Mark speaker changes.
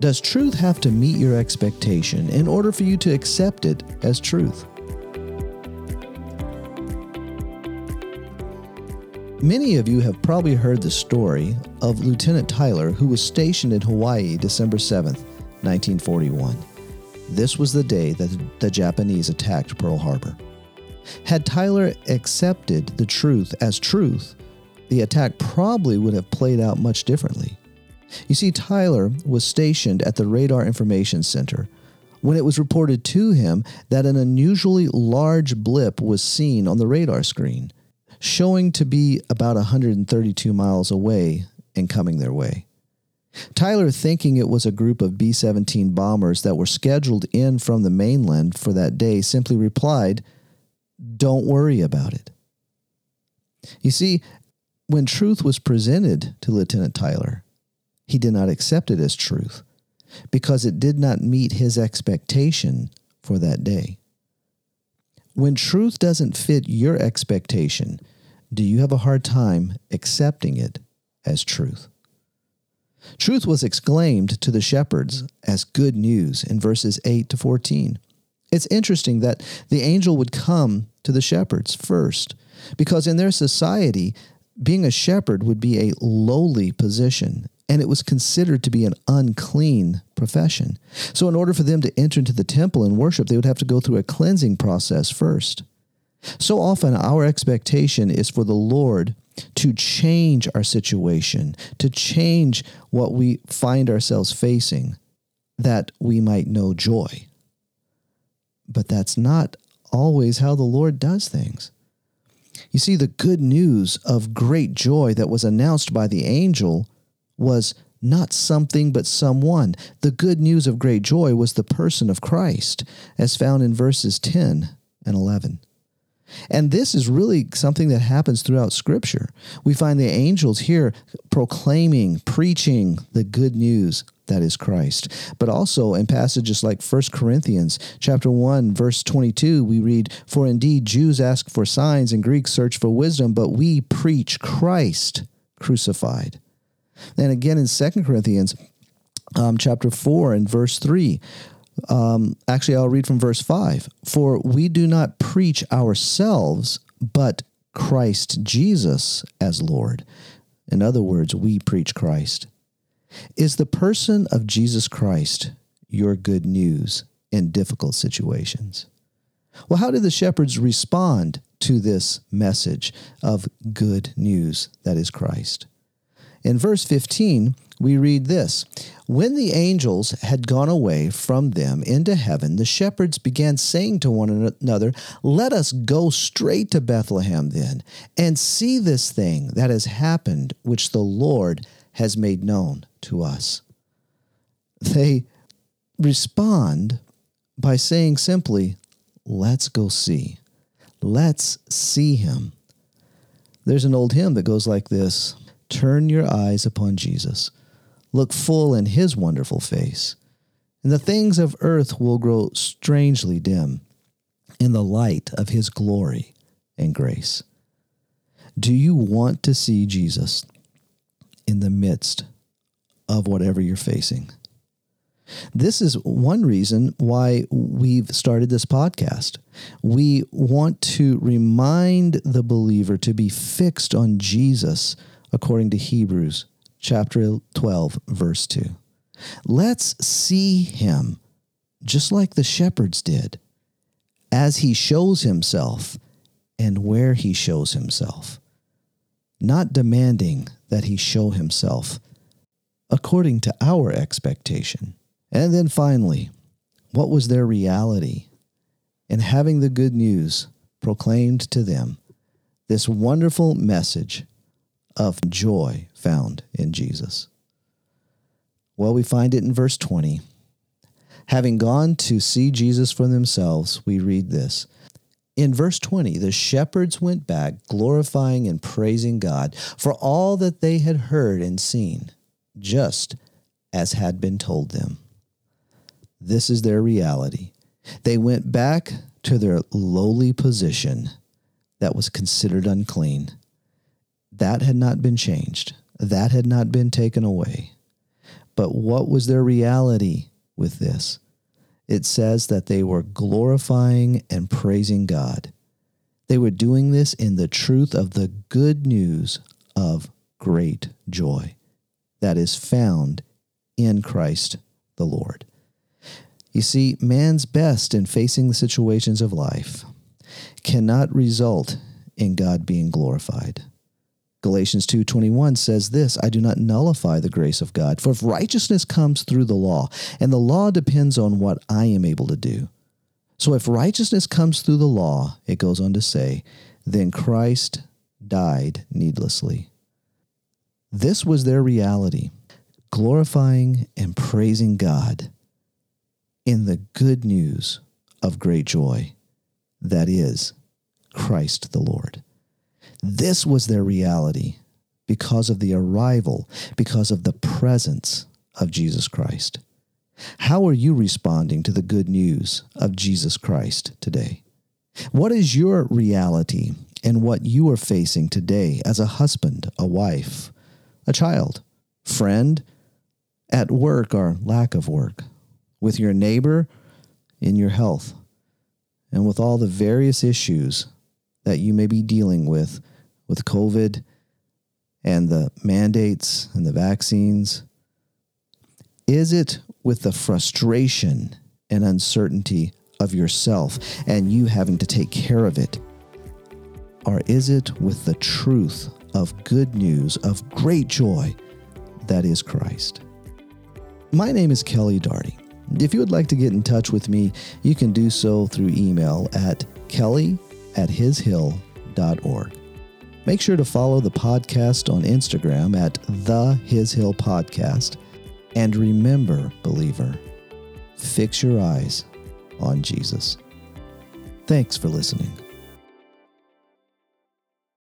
Speaker 1: Does truth have to meet your expectation in order for you to accept it as truth? Many of you have probably heard the story of Lieutenant Tyler, who was stationed in Hawaii December 7, 1941. This was the day that the Japanese attacked Pearl Harbor. Had Tyler accepted the truth as truth, the attack probably would have played out much differently. You see, Tyler was stationed at the Radar Information Center when it was reported to him that an unusually large blip was seen on the radar screen, showing to be about 132 miles away and coming their way. Tyler, thinking it was a group of B 17 bombers that were scheduled in from the mainland for that day, simply replied, Don't worry about it. You see, when truth was presented to Lieutenant Tyler, he did not accept it as truth because it did not meet his expectation for that day. When truth doesn't fit your expectation, do you have a hard time accepting it as truth? Truth was exclaimed to the shepherds as good news in verses 8 to 14. It's interesting that the angel would come to the shepherds first, because in their society, being a shepherd would be a lowly position and it was considered to be an unclean profession. So, in order for them to enter into the temple and worship, they would have to go through a cleansing process first. So often, our expectation is for the Lord to change our situation, to change what we find ourselves facing, that we might know joy. But that's not always how the Lord does things. You see, the good news of great joy that was announced by the angel was not something but someone. The good news of great joy was the person of Christ, as found in verses 10 and 11. And this is really something that happens throughout Scripture. We find the angels here proclaiming, preaching the good news that is Christ. But also in passages like 1 Corinthians chapter 1 verse 22 we read for indeed Jews ask for signs and Greeks search for wisdom but we preach Christ crucified. And again in 2 Corinthians um, chapter 4 and verse 3. Um, actually, I'll read from verse 5. For we do not preach ourselves, but Christ Jesus as Lord. In other words, we preach Christ. Is the person of Jesus Christ your good news in difficult situations? Well, how did the shepherds respond to this message of good news that is Christ? In verse 15, we read this When the angels had gone away from them into heaven, the shepherds began saying to one another, Let us go straight to Bethlehem then, and see this thing that has happened, which the Lord has made known to us. They respond by saying simply, Let's go see. Let's see him. There's an old hymn that goes like this Turn your eyes upon Jesus. Look full in his wonderful face, and the things of earth will grow strangely dim in the light of his glory and grace. Do you want to see Jesus in the midst of whatever you're facing? This is one reason why we've started this podcast. We want to remind the believer to be fixed on Jesus according to Hebrews chapter 12, verse 2. Let's see him just like the shepherds did as he shows himself and where he shows himself, not demanding that he show himself according to our expectation. And then finally, what was their reality in having the good news proclaimed to them? This wonderful message of joy found in Jesus? Well, we find it in verse 20. Having gone to see Jesus for themselves, we read this. In verse 20, the shepherds went back, glorifying and praising God for all that they had heard and seen, just as had been told them. This is their reality. They went back to their lowly position that was considered unclean. That had not been changed, that had not been taken away. But what was their reality with this? It says that they were glorifying and praising God. They were doing this in the truth of the good news of great joy that is found in Christ the Lord. You see, man's best in facing the situations of life cannot result in God being glorified. Galatians 2:21 says this, I do not nullify the grace of God, for if righteousness comes through the law, and the law depends on what I am able to do. So if righteousness comes through the law, it goes on to say, then Christ died needlessly. This was their reality, glorifying and praising God in the good news of great joy that is Christ the Lord. This was their reality because of the arrival, because of the presence of Jesus Christ. How are you responding to the good news of Jesus Christ today? What is your reality and what you are facing today as a husband, a wife, a child, friend, at work or lack of work, with your neighbor, in your health, and with all the various issues that you may be dealing with with COVID and the mandates and the vaccines? Is it with the frustration and uncertainty of yourself and you having to take care of it? Or is it with the truth of good news, of great joy that is Christ? My name is Kelly Darty. If you would like to get in touch with me, you can do so through email at kelly at hishill.org. Make sure to follow the podcast on Instagram at the His Hill Podcast. And remember, believer, fix your eyes on Jesus. Thanks for listening.